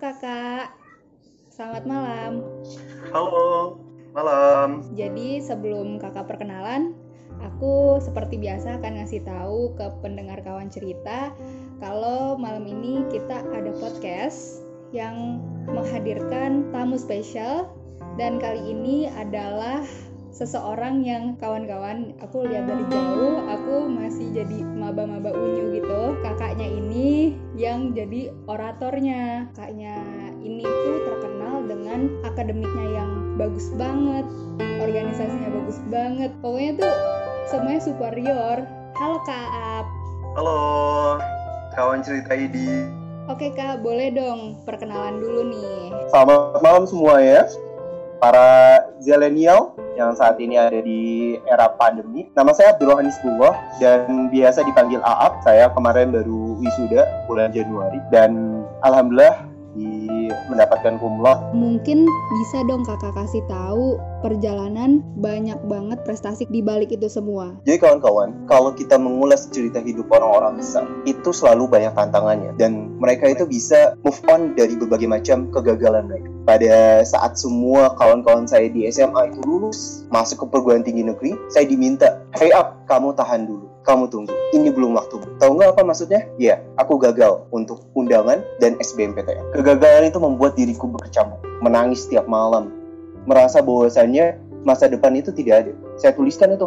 kakak, selamat malam. Halo, malam. Jadi sebelum kakak perkenalan, aku seperti biasa akan ngasih tahu ke pendengar kawan cerita kalau malam ini kita ada podcast yang menghadirkan tamu spesial dan kali ini adalah seseorang yang kawan-kawan aku lihat dari jauh aku masih jadi maba-maba unyu gitu kakaknya ini yang jadi oratornya kakaknya ini tuh terkenal dengan akademiknya yang bagus banget organisasinya bagus banget pokoknya tuh semuanya superior halo kak Halo, kawan cerita ID. oke kak boleh dong perkenalan dulu nih Selamat malam semua ya. Para zilenial yang saat ini ada di era pandemi. Nama saya Abdullah Hanisbullah dan biasa dipanggil Aap. Saya kemarin baru wisuda bulan Januari. Dan alhamdulillah di mendapatkan kumlot Mungkin bisa dong kakak kasih tahu perjalanan banyak banget prestasi di balik itu semua. Jadi kawan-kawan, kalau kita mengulas cerita hidup orang-orang besar, itu selalu banyak tantangannya dan mereka itu bisa move on dari berbagai macam kegagalan mereka. Pada saat semua kawan-kawan saya di SMA itu lulus, masuk ke perguruan tinggi negeri, saya diminta, "Hey up, kamu tahan dulu." Kamu tunggu, ini belum waktu. Tahu nggak apa maksudnya? Ya, aku gagal untuk undangan dan SBMPTN. Kegagalan itu membuat diriku berkecamuk, menangis setiap malam, merasa bahwasannya masa depan itu tidak ada. Saya tuliskan itu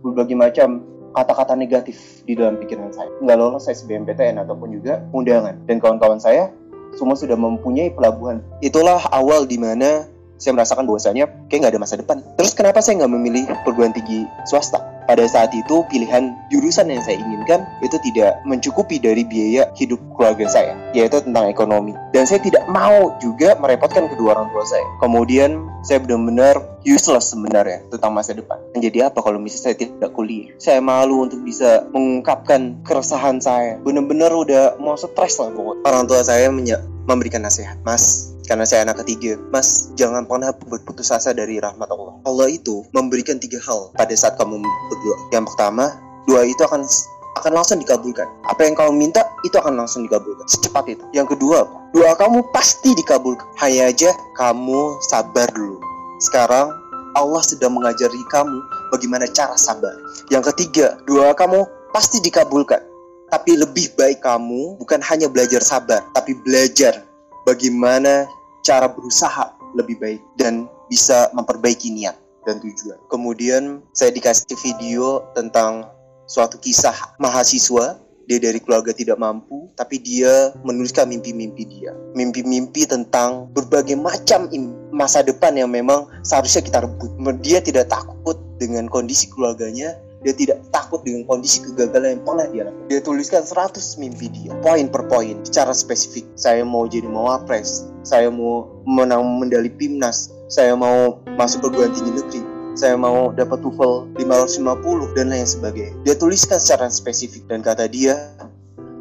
berbagai macam kata-kata negatif di dalam pikiran saya. Nggak lolos SBMPTN ataupun juga undangan. Dan kawan-kawan saya semua sudah mempunyai pelabuhan. Itulah awal di mana saya merasakan bahwasanya kayak nggak ada masa depan. Terus kenapa saya nggak memilih perguruan tinggi swasta? Pada saat itu pilihan jurusan yang saya inginkan itu tidak mencukupi dari biaya hidup keluarga saya, yaitu tentang ekonomi. Dan saya tidak mau juga merepotkan kedua orang tua saya. Kemudian saya benar-benar useless sebenarnya tentang masa depan. Menjadi apa kalau misalnya saya tidak kuliah? Saya malu untuk bisa mengungkapkan keresahan saya. Benar-benar udah mau stres lah pokoknya. Orang tua saya memberikan nasihat, Mas, karena saya anak ketiga. Mas, jangan pernah berputus asa dari rahmat Allah. Allah itu memberikan tiga hal pada saat kamu berdoa. Yang pertama, doa itu akan akan langsung dikabulkan. Apa yang kamu minta itu akan langsung dikabulkan. Secepat itu. Yang kedua, doa kamu pasti dikabulkan. Hanya aja kamu sabar dulu. Sekarang Allah sedang mengajari kamu bagaimana cara sabar. Yang ketiga, doa kamu pasti dikabulkan. Tapi lebih baik kamu bukan hanya belajar sabar, tapi belajar bagaimana cara berusaha lebih baik dan bisa memperbaiki niat dan tujuan. Kemudian saya dikasih video tentang suatu kisah mahasiswa. Dia dari keluarga tidak mampu tapi dia menuliskan mimpi-mimpi dia. Mimpi-mimpi tentang berbagai macam masa depan yang memang seharusnya kita rebut. Dia tidak takut dengan kondisi keluarganya dia tidak takut dengan kondisi kegagalan yang pernah dia lakukan. Dia tuliskan 100 mimpi dia, poin per poin, secara spesifik. Saya mau jadi mawapres, saya mau menang medali PIMNAS, saya mau masuk perguruan tinggi negeri, saya mau dapat TOEFL 550 dan lain sebagainya. Dia tuliskan secara spesifik dan kata dia,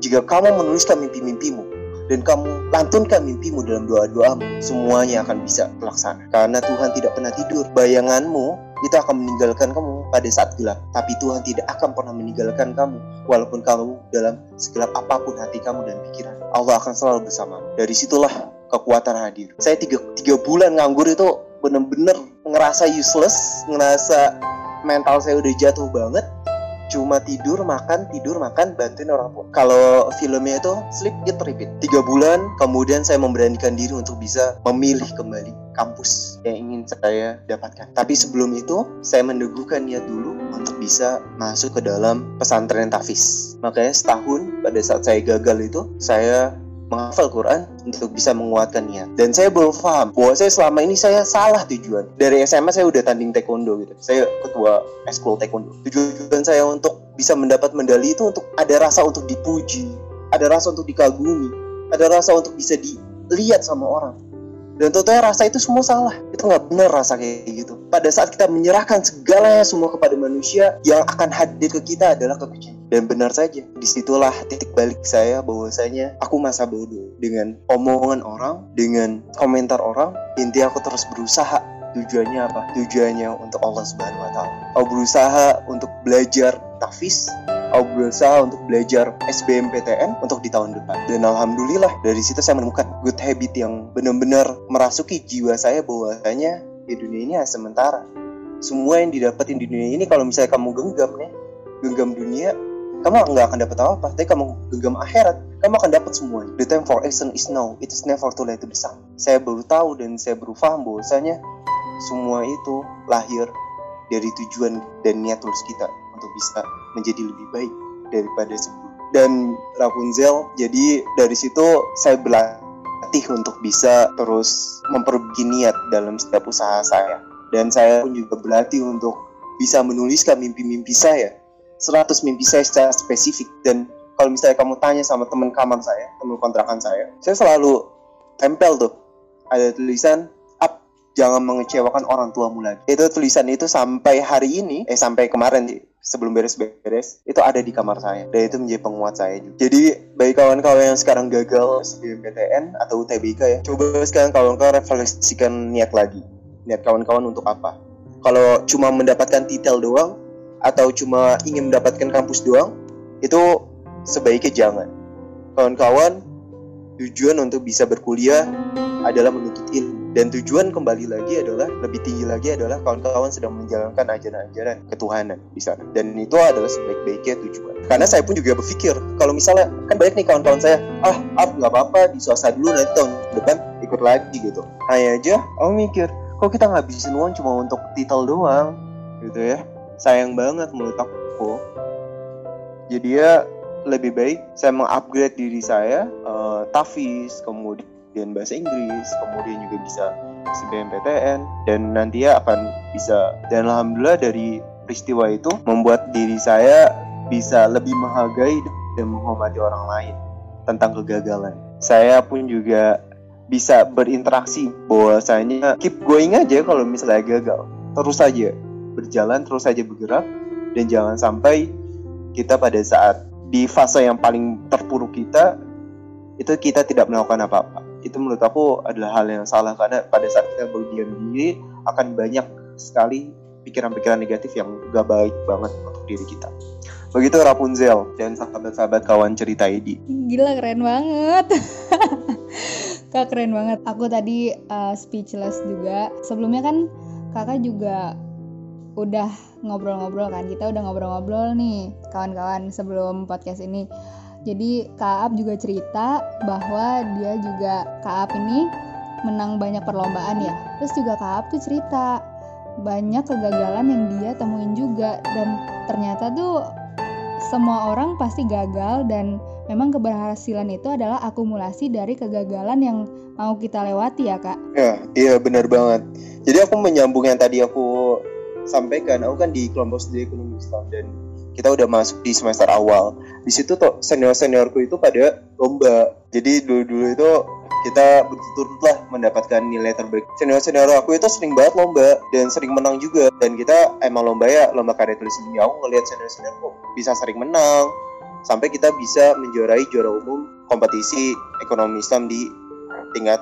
jika kamu menuliskan mimpi-mimpimu dan kamu lantunkan mimpimu dalam doa-doamu, semuanya akan bisa terlaksana. Karena Tuhan tidak pernah tidur. Bayanganmu itu akan meninggalkan kamu pada saat gelap. Tapi Tuhan tidak akan pernah meninggalkan kamu walaupun kamu dalam segelap apa pun hati kamu dan pikiran. Allah akan selalu bersama. Dari situlah kekuatan hadir. Saya tiga, tiga bulan nganggur itu bener-bener ngerasa useless, ngerasa mental saya udah jatuh banget. Cuma tidur, makan, tidur, makan, bantuin orang tua. Kalau filmnya itu sleep, eat, repeat. Tiga bulan, kemudian saya memberanikan diri untuk bisa memilih kembali kampus yang ingin saya dapatkan. Tapi sebelum itu, saya meneguhkan niat dulu untuk bisa masuk ke dalam pesantren Tafis. Makanya setahun pada saat saya gagal itu, saya menghafal Quran untuk bisa menguatkan niat. Dan saya belum paham bahwa saya selama ini saya salah tujuan. Dari SMA saya udah tanding taekwondo gitu. Saya ketua eskul taekwondo. Tujuan saya untuk bisa mendapat medali itu untuk ada rasa untuk dipuji, ada rasa untuk dikagumi, ada rasa untuk bisa dilihat sama orang. Dan tentunya rasa itu semua salah. Itu nggak benar rasa kayak gitu. Pada saat kita menyerahkan segalanya semua kepada manusia, yang akan hadir ke kita adalah kepercayaan. Dan benar saja, di situlah titik balik saya bahwasanya aku masa bodoh dengan omongan orang, dengan komentar orang. Inti aku terus berusaha. Tujuannya apa? Tujuannya untuk Allah Subhanahu Wa Taala. Aku berusaha untuk belajar tafis. Aku berusaha untuk belajar SBMPTN untuk di tahun depan. Dan alhamdulillah dari situ saya menemukan good habit yang benar-benar merasuki jiwa saya bahwasanya di dunia ini hanya sementara. Semua yang didapatin di dunia ini kalau misalnya kamu genggam nih genggam dunia kamu nggak akan dapat apa-apa. Tapi kamu genggam akhirat kamu akan dapat semuanya. The time for action is now. It is never too late to sung. Saya baru tahu dan saya baru paham bahwasanya semua itu lahir dari tujuan dan niat tulus kita untuk bisa menjadi lebih baik daripada sebelum. Dan Rapunzel jadi dari situ saya berlatih untuk bisa terus memperbaiki niat dalam setiap usaha saya. Dan saya pun juga berlatih untuk bisa menuliskan mimpi-mimpi saya 100 mimpi saya secara spesifik. Dan kalau misalnya kamu tanya sama teman kamar saya, teman kontrakan saya, saya selalu tempel tuh. Ada tulisan up jangan mengecewakan orang tuamu lagi. Itu tulisan itu sampai hari ini, eh sampai kemarin sebelum beres-beres itu ada di kamar saya dan itu menjadi penguat saya juga. Jadi bagi kawan-kawan yang sekarang gagal sebelum PTN atau UTBK ya, coba sekarang kawan-kawan refleksikan niat lagi. Niat kawan-kawan untuk apa? Kalau cuma mendapatkan titel doang, atau cuma ingin mendapatkan kampus doang itu sebaiknya jangan kawan-kawan tujuan untuk bisa berkuliah adalah menuntut ilmu dan tujuan kembali lagi adalah lebih tinggi lagi adalah kawan-kawan sedang menjalankan ajaran-ajaran ketuhanan di sana. Dan itu adalah sebaik-baiknya tujuan. Karena saya pun juga berpikir kalau misalnya kan banyak nih kawan-kawan saya ah ah nggak apa-apa di swasta dulu nanti tahun depan ikut lagi gitu. Hanya aja aku mikir kok kita ngabisin uang cuma untuk titel doang? Gitu ya. Sayang banget menurut aku. Jadi ya lebih baik saya mengupgrade diri saya uh, Tafis kemudian bahasa Inggris kemudian juga bisa SBMPTN dan nanti ya akan bisa. Dan alhamdulillah dari peristiwa itu membuat diri saya bisa lebih menghargai dan menghormati orang lain tentang kegagalan. Saya pun juga bisa berinteraksi bahwasanya keep going aja kalau misalnya gagal. Terus saja berjalan terus saja bergerak dan jangan sampai kita pada saat di fase yang paling terpuruk kita itu kita tidak melakukan apa-apa itu menurut aku adalah hal yang salah karena pada saat kita berdiam diri akan banyak sekali pikiran-pikiran negatif yang gak baik banget untuk diri kita. Begitu Rapunzel dan sahabat-sahabat kawan cerita ini gila keren banget. Kak keren banget. Aku tadi uh, speechless juga. Sebelumnya kan kakak juga udah ngobrol-ngobrol kan? Kita udah ngobrol-ngobrol nih kawan-kawan sebelum podcast ini jadi Kaap juga cerita bahwa dia juga Kaap ini menang banyak perlombaan ya. Terus juga Kaap tuh cerita banyak kegagalan yang dia temuin juga. Dan ternyata tuh semua orang pasti gagal dan memang keberhasilan itu adalah akumulasi dari kegagalan yang mau kita lewati ya kak. Ya iya benar banget. Jadi aku menyambung yang tadi aku sampaikan. Aku kan di kelompok studi ekonomi Islam dan kita udah masuk di semester awal. Di situ tuh senior seniorku itu pada lomba. Jadi dulu dulu itu kita berturut lah mendapatkan nilai terbaik. Senior senior aku itu sering banget lomba dan sering menang juga. Dan kita emang lomba ya lomba karya tulis dunia aku ngelihat senior seniorku bisa sering menang. Sampai kita bisa menjuarai juara umum kompetisi ekonomi Islam di tingkat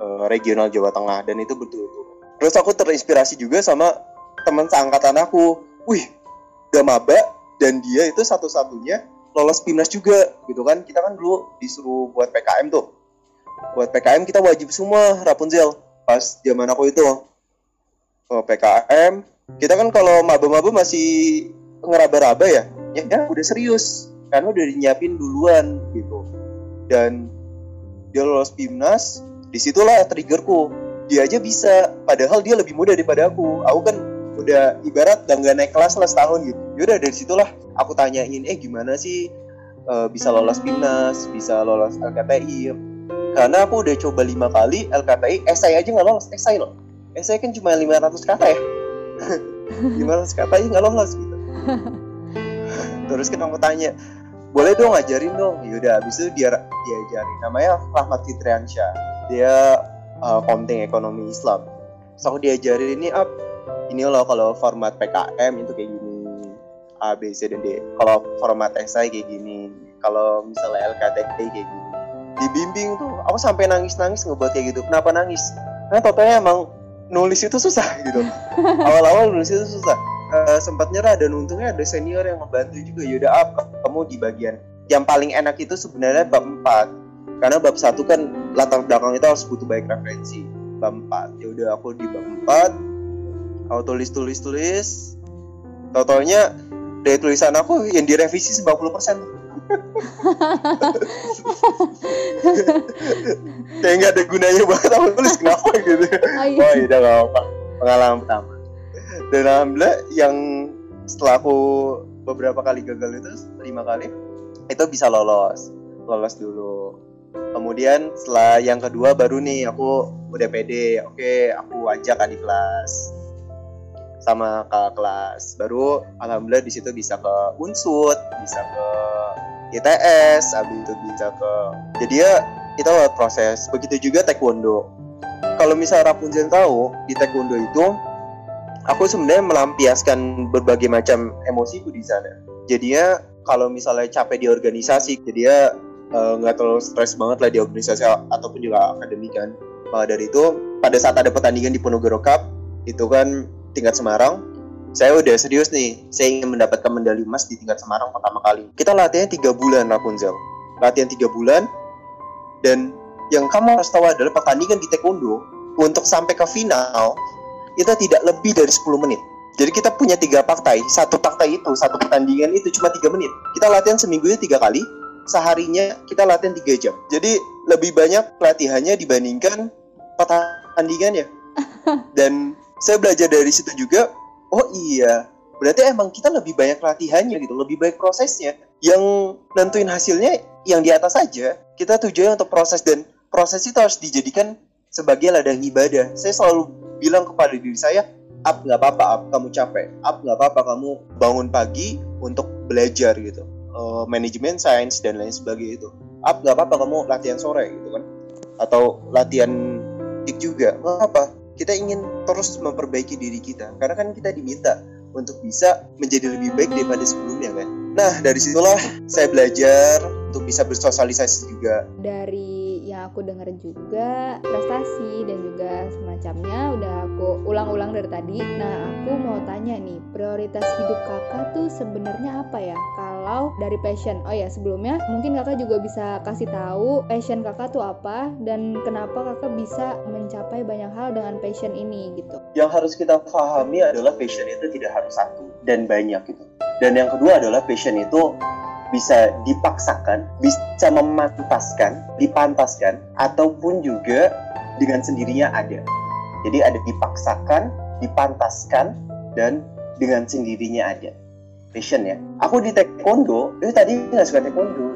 uh, regional Jawa Tengah. Dan itu betul-betul terus aku terinspirasi juga sama teman seangkatan aku. Wih udah maba dan dia itu satu-satunya lolos PIMNAS juga gitu kan. Kita kan dulu disuruh buat PKM tuh. Buat PKM kita wajib semua Rapunzel pas zaman aku itu. Oh, PKM kita kan kalau maba-maba masih ngeraba-raba ya ya, ya udah serius karena udah dinyiapin duluan gitu. Dan dia lolos PIMNAS di situlah triggerku. Dia aja bisa padahal dia lebih muda daripada aku. Aku kan udah ibarat dan gak naik kelas lah setahun gitu. Yaudah dari situlah aku tanyain eh gimana sih uh, bisa lolos PIMNAS bisa lolos LKTI karena aku udah coba lima kali LKTI esai aja nggak lolos esai loh. Esai kan cuma 500 kata ya. 500 kata aja nggak lolos gitu. Terus kan aku tanya boleh dong ngajarin dong? Yaudah abis itu dia diajarin namanya Rahmat Fitriansyah. Dia uh, konting ekonomi Islam. So aku diajarin ini up ini loh kalau format PKM itu kayak gini. A B C dan D. Kalau format esai kayak gini. Kalau misalnya LKTT kayak gini. Dibimbing tuh aku sampai nangis nangis ngebuat kayak gitu. Kenapa nangis? Karena totalnya emang nulis itu susah gitu. Awal-awal nulis itu susah. Uh, sempat nyerah dan untungnya ada senior yang membantu juga. Yaudah apa kamu di bagian. Yang paling enak itu sebenarnya bab 4 karena bab satu kan latar belakang itu harus butuh baik referensi. Bab 4 ya udah aku di bab 4 aku tulis tulis tulis totalnya dari tulisan aku yang direvisi 90 persen. Kayak nggak ada gunanya banget aku tulis kenapa gitu? Oh iya udah gak apa pengalaman pertama. Dan alhamdulillah yang setelah aku beberapa kali gagal itu lima kali itu bisa lolos. Lolos dulu. Kemudian setelah yang kedua baru nih aku udah pede. Oke aku ajak adik kelas sama kakak kelas. Baru alhamdulillah di situ bisa ke unsut bisa ke ITS habis itu bisa ke jadi ya itu proses. Begitu juga taekwondo. Kalau misal Rapunzel tahu di taekwondo itu aku sebenarnya melampiaskan berbagai macam emosiku di sana. Jadinya kalau misalnya capek di organisasi jadi ya nggak uh, terlalu stres banget lah di organisasi ataupun juga akademik kan. Maka dari itu pada saat ada pertandingan di Ponorogo Cup itu kan tingkat Semarang saya udah serius nih saya ingin mendapatkan medali emas di tingkat Semarang pertama kali. Kita latihannya tiga bulan Rapunzel latihan tiga bulan dan yang kamu harus tahu adalah pertandingan di taekwondo untuk sampai ke final itu tidak lebih dari 10 menit. Jadi kita punya tiga partai satu partai itu satu pertandingan itu cuma tiga menit. Kita latihan seminggu itu tiga kali seharinya kita latihan tiga jam. Jadi lebih banyak latihannya dibandingkan pertandingannya. Dan saya belajar dari situ juga oh iya berarti emang kita lebih banyak latihannya gitu lebih baik prosesnya. Yang nentuin hasilnya yang di atas saja kita tujuan untuk proses dan proses itu harus dijadikan sebagai ladang ibadah. Saya selalu bilang kepada diri saya up nggak apa-apa up kamu capek. Up nggak apa-apa kamu bangun pagi untuk belajar gitu. Uh, manajemen sains dan lain sebagainya itu. Up nggak apa-apa kamu latihan sore gitu kan. Atau latihan juga nggak apa kita ingin terus memperbaiki diri kita. Karena kan kita diminta untuk bisa menjadi lebih baik daripada sebelumnya kan? Nah dari situlah saya belajar untuk bisa bersosialisasi juga. Dari aku dengar juga prestasi dan juga semacamnya udah aku ulang-ulang dari tadi. Nah aku mau tanya nih prioritas hidup kakak tuh sebenarnya apa ya? Kalau dari passion. Oh ya sebelumnya mungkin kakak juga bisa kasih tahu passion kakak tuh apa dan kenapa kakak bisa mencapai banyak hal dengan passion ini gitu. Yang harus kita pahami adalah passion itu tidak harus satu dan banyak gitu. Dan yang kedua adalah passion itu bisa dipaksakan, bisa memantaskan, dipantaskan, ataupun juga dengan sendirinya ada. Jadi ada dipaksakan, dipantaskan, dan dengan sendirinya ada. Passion ya. Aku di taekwondo, itu tadi nggak suka taekwondo.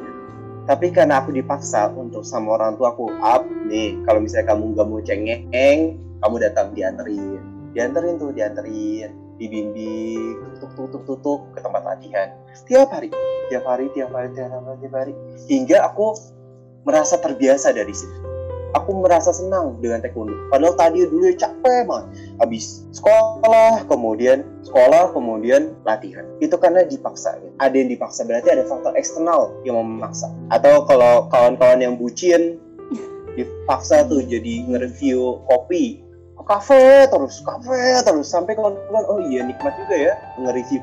Tapi karena aku dipaksa untuk sama orang tua aku, up nih, kalau misalnya kamu nggak mau cengeng, kamu datang dianterin. Dianterin tuh, dianterin dibimbing tutuk tutuk tutuk ke tempat latihan. Tiap hari tiap hari tiap hari tiap hari tiap hari. Hingga aku merasa terbiasa dari situ. Aku merasa senang dengan taekwondo. Padahal tadi dulu capek banget. Habis sekolah kemudian sekolah kemudian latihan. Itu karena dipaksa. Ya. ada yang dipaksa berarti ada faktor eksternal yang memaksa. Atau kalau kawan-kawan yang bucin dipaksa tuh jadi nge-review kopi kafe terus kafe terus sampai kawan-kawan oh iya nikmat juga ya nge-review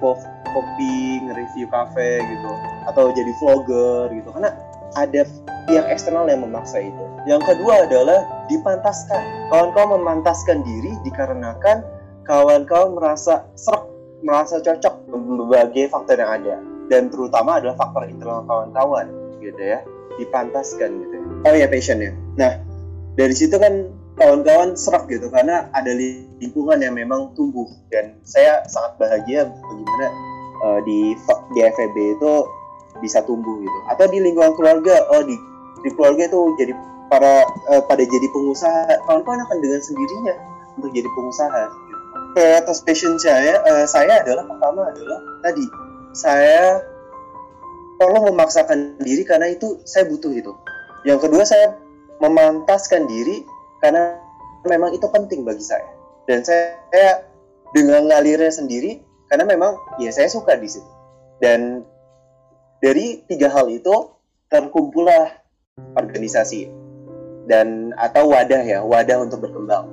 kopi nge-review kafe gitu atau jadi vlogger gitu karena ada pihak eksternal yang memaksa itu. Yang kedua adalah dipantaskan. Kawan-kawan memantaskan diri dikarenakan kawan-kawan merasa serak merasa cocok berbagai faktor yang ada. Dan terutama adalah faktor internal kawan-kawan gitu ya dipantaskan gitu oh ya passionnya. Nah dari situ kan kawan-kawan serak gitu karena ada lingkungan yang memang tumbuh. Dan saya sangat bahagia bagaimana uh, di di FEB itu bisa tumbuh gitu. Atau di lingkungan keluarga oh di di keluarga itu jadi para uh, pada jadi pengusaha kawan-kawan akan dengan sendirinya untuk jadi pengusaha. Gitu. passion saya uh, saya adalah pertama adalah tadi saya perlu memaksakan diri karena itu saya butuh itu. Yang kedua saya memantaskan diri karena memang itu penting bagi saya. Dan saya dengan ngalirnya sendiri karena memang ya saya suka di situ. Dan dari tiga hal itu terkumpullah organisasi. Dan atau wadah ya wadah untuk berkembang.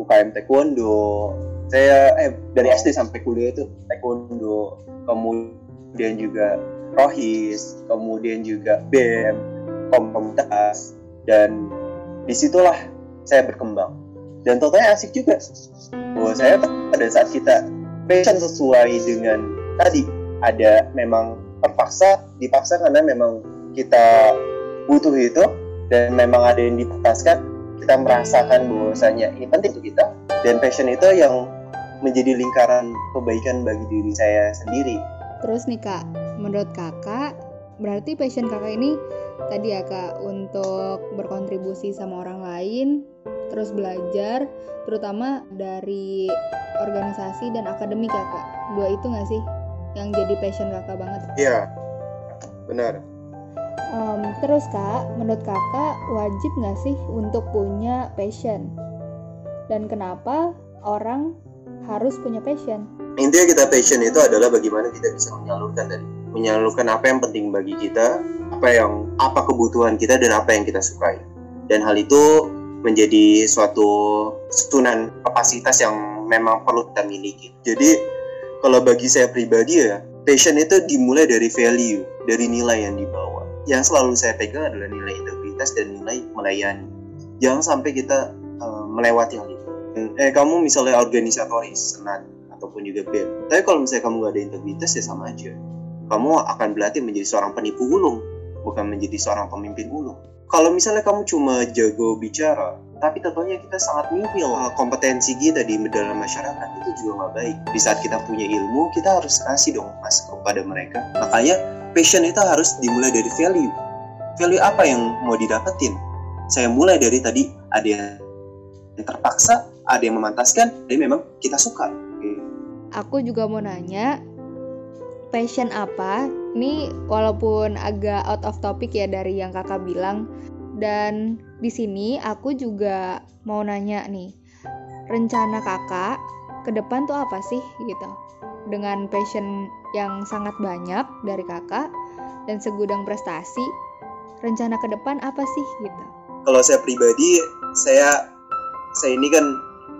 UKM Taekwondo. Saya eh dari SD sampai kuliah itu taekwondo. Kemudian juga rohis. Kemudian juga bem komunitas. Dan di situlah saya berkembang dan totalnya asik juga bahwa saya pada saat kita passion sesuai dengan tadi ada memang terpaksa dipaksa karena memang kita butuh itu dan memang ada yang dipaksakan kita merasakan bahwasanya ini penting untuk kita dan passion itu yang menjadi lingkaran kebaikan bagi diri saya sendiri. Terus nih kak, menurut kakak berarti passion kakak ini tadi ya kak untuk berkontribusi sama orang lain, terus belajar, terutama dari organisasi dan akademik ya kak. Dua itu nggak sih yang jadi passion kakak banget? Iya, benar. Um, terus kak, menurut kakak wajib nggak sih untuk punya passion? Dan kenapa orang harus punya passion. Intinya kita passion itu adalah bagaimana kita bisa menyalurkan tadi, menyalurkan apa yang penting bagi kita, apa yang apa kebutuhan kita dan apa yang kita sukai. Dan hal itu menjadi suatu susunan kapasitas yang memang perlu kita miliki. Jadi kalau bagi saya pribadi ya, passion itu dimulai dari value, dari nilai yang dibawa. Yang selalu saya pegang adalah nilai integritas dan nilai melayani. Jangan sampai kita uh, melewati hal itu eh kamu misalnya organisatoris senat ataupun juga BEM tapi kalau misalnya kamu gak ada integritas ya sama aja kamu akan berlatih menjadi seorang penipu ulung bukan menjadi seorang pemimpin ulung kalau misalnya kamu cuma jago bicara tapi tentunya kita sangat nihil. Ah, kompetensi kita di dalam masyarakat itu juga nggak baik. Di saat kita punya ilmu kita harus kasih dong mas kepada mereka. Makanya passion itu harus dimulai dari value. Value apa yang mau didapetin? Saya mulai dari tadi ada yang terpaksa ada yang memantaskan dan memang kita suka. Aku juga mau nanya passion apa ini walaupun agak out of topic ya dari yang kakak bilang dan di sini aku juga mau nanya nih rencana kakak ke depan tuh apa sih gitu? Dengan passion yang sangat banyak dari kakak dan segudang prestasi rencana ke depan apa sih gitu? Kalau saya pribadi saya saya ini kan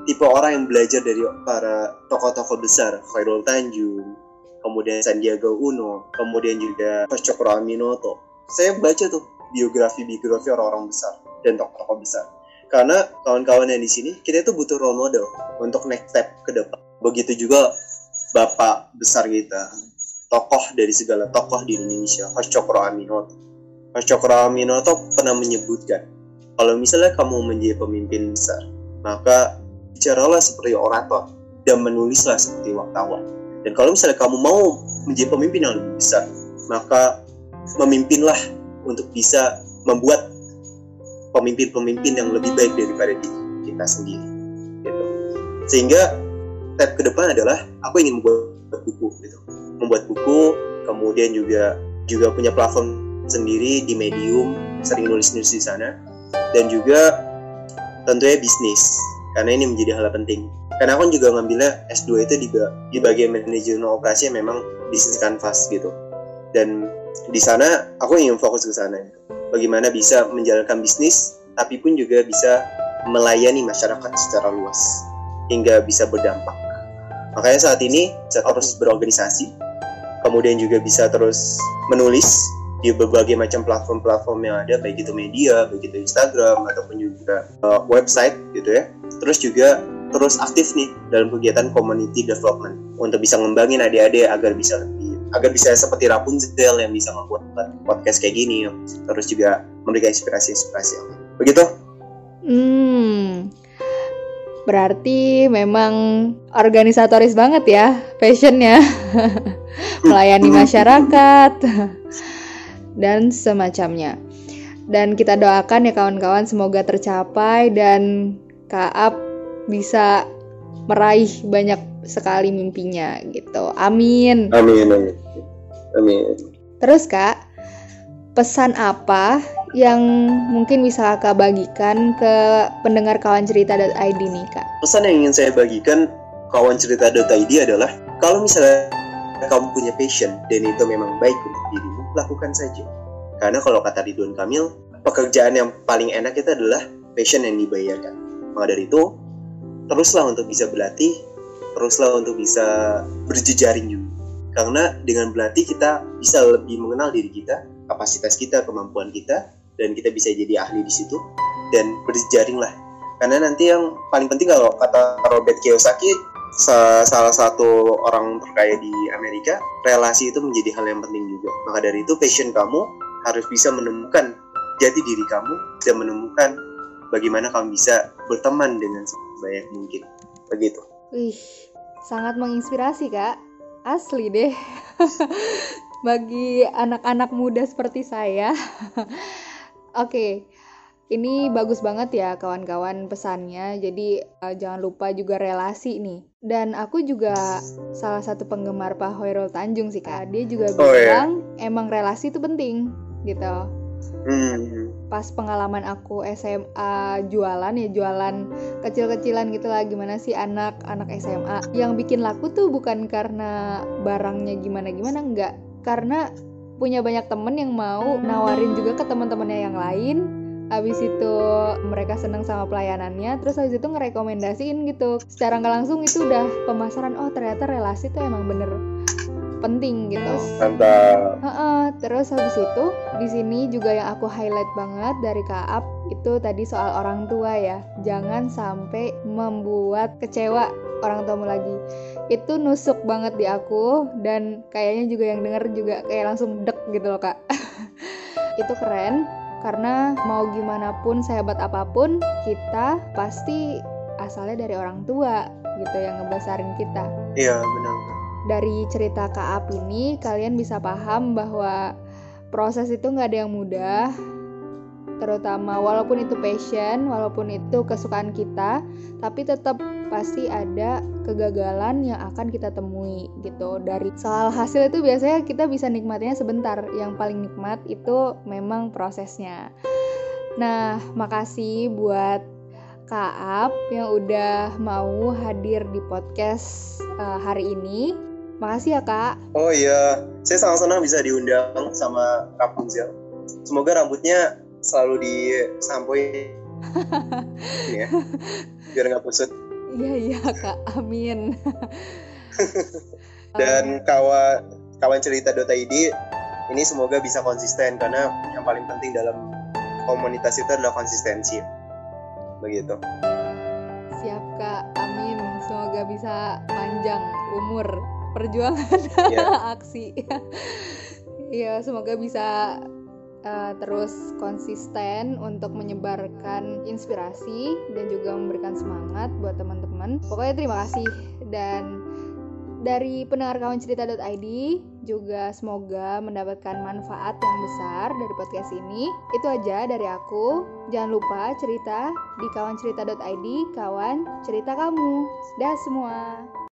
tipe orang yang belajar dari para tokoh-tokoh besar Khairul Tanjung kemudian Sandiaga Uno kemudian juga Coach Cokro Aminoto. Saya baca tuh biografi-biografi orang-orang besar dan tokoh-tokoh besar. Karena kawan-kawan yang di sini kita itu butuh role model untuk next step ke depan. Begitu juga bapak besar kita tokoh dari segala tokoh di Indonesia Coach Cokro Aminoto. Cokro Aminoto pernah menyebutkan kalau misalnya kamu menjadi pemimpin besar maka bicaralah seperti orator dan menulislah seperti wartawan. Dan kalau misalnya kamu mau menjadi pemimpin yang lebih besar, maka memimpinlah untuk bisa membuat pemimpin-pemimpin yang lebih baik daripada kita sendiri. Gitu. Sehingga step ke depan adalah aku ingin membuat buku, gitu. membuat buku, kemudian juga juga punya platform sendiri di Medium, sering nulis-nulis di sana, dan juga tentunya bisnis karena ini menjadi hal penting karena aku juga ngambilnya S2 itu di, di bagian manajemen operasi yang memang bisnis kanvas gitu. Dan di sana aku ingin fokus ke sana. Bagaimana bisa menjalankan bisnis tapi pun juga bisa melayani masyarakat secara luas hingga bisa berdampak. Makanya saat ini saya terus berorganisasi kemudian juga bisa terus menulis di berbagai macam platform-platform yang ada baik itu media, baik itu Instagram ataupun juga uh, website gitu ya. Terus juga terus aktif nih dalam kegiatan community development untuk bisa ngembangin adik-adik agar bisa lebih agar bisa seperti Rapunzel yang bisa membuat podcast kayak gini terus juga memberikan inspirasi-inspirasi. Begitu? Hmm. Berarti memang organisatoris banget ya passionnya. Melayani masyarakat dan semacamnya. Dan kita doakan ya kawan-kawan semoga tercapai dan Kaap bisa meraih banyak sekali mimpinya gitu. Amin. Amin. Amin. amin. Terus Kak, pesan apa yang mungkin bisa Kakak bagikan ke pendengar kawan cerita.id nih Kak? Pesan yang ingin saya bagikan kawan cerita.id adalah kalau misalnya kamu punya passion dan itu memang baik untuk dirimu lakukan saja. Karena kalau kata Ridwan Kamil, pekerjaan yang paling enak itu adalah passion yang dibayarkan. Maka dari itu, teruslah untuk bisa berlatih teruslah untuk bisa berjejaring juga. Karena dengan berlatih kita bisa lebih mengenal diri kita kapasitas kita kemampuan kita dan kita bisa jadi ahli di situ dan berjejaring lah. Karena nanti yang paling penting kalau kata Robert Kiyosaki salah satu orang terkaya di Amerika relasi itu menjadi hal yang penting juga. Maka dari itu passion kamu harus bisa menemukan jati diri kamu dan menemukan bagaimana kamu bisa berteman dengan sebanyak mungkin begitu Wih, sangat menginspirasi kak. Asli deh. Bagi anak-anak muda seperti saya. Oke, ini bagus banget ya kawan-kawan pesannya. Jadi uh, jangan lupa juga relasi nih. Dan aku juga salah satu penggemar Pak Hoirul Tanjung sih kak. Dia juga Oh, iya. bilang emang relasi itu penting gitu. hmm. Pas pengalaman aku SMA jualan ya jualan kecil-kecilan gitu lah gimana sih anak anak SMA yang bikin laku tuh bukan karena barangnya gimana gimana enggak. Karena punya banyak temen yang mau nawarin juga ke teman-temannya yang lain. Habis itu mereka seneng sama pelayanannya terus habis itu ngerekomendasiin gitu. Secara nggak langsung itu udah pemasaran oh ternyata relasi tuh emang bener penting gitu mantap Heeh, terus habis itu di sini juga yang aku highlight banget dari Kaap itu tadi soal orang tua ya. Jangan sampai membuat kecewa orang tuamu lagi. Itu nusuk banget di aku dan kayaknya juga yang denger juga kayak langsung dek gitu loh, Kak. itu keren karena mau gimana pun sehebat apa pun kita pasti asalnya dari orang tua gitu yang ngebesarin kita iya benar dari cerita Kaap ini kalian bisa paham bahwa proses itu nggak ada yang mudah terutama walaupun itu passion walaupun itu kesukaan kita tapi tetap pasti ada kegagalan yang akan kita temui gitu. Dari soal hasil itu biasanya kita bisa nikmatinya sebentar. Yang paling nikmat itu memang prosesnya. Nah makasih buat Kaap yang udah mau hadir di podcast uh, hari ini Makasih ya kak. oh iya saya sangat senang bisa diundang sama Kak Punzel semoga rambutnya selalu disampoin. Ya biar nggak kusut Iya iya kak, amin. dan kawan kawan cerita.id ini semoga bisa konsisten karena yang paling penting dalam komunitas itu adalah konsistensi. Begitu. Siap kak, amin. Semoga bisa panjang umur perjuangan Iya. aksi. Iya, semoga bisa uh, terus konsisten untuk menyebarkan inspirasi dan juga memberikan semangat buat teman-teman. Pokoknya terima kasih dan dari pendengar kawan cerita.id juga semoga mendapatkan manfaat yang besar dari podcast ini. Itu aja dari aku. Jangan lupa cerita di kawan cerita.id, kawan cerita kamu. Dah semua.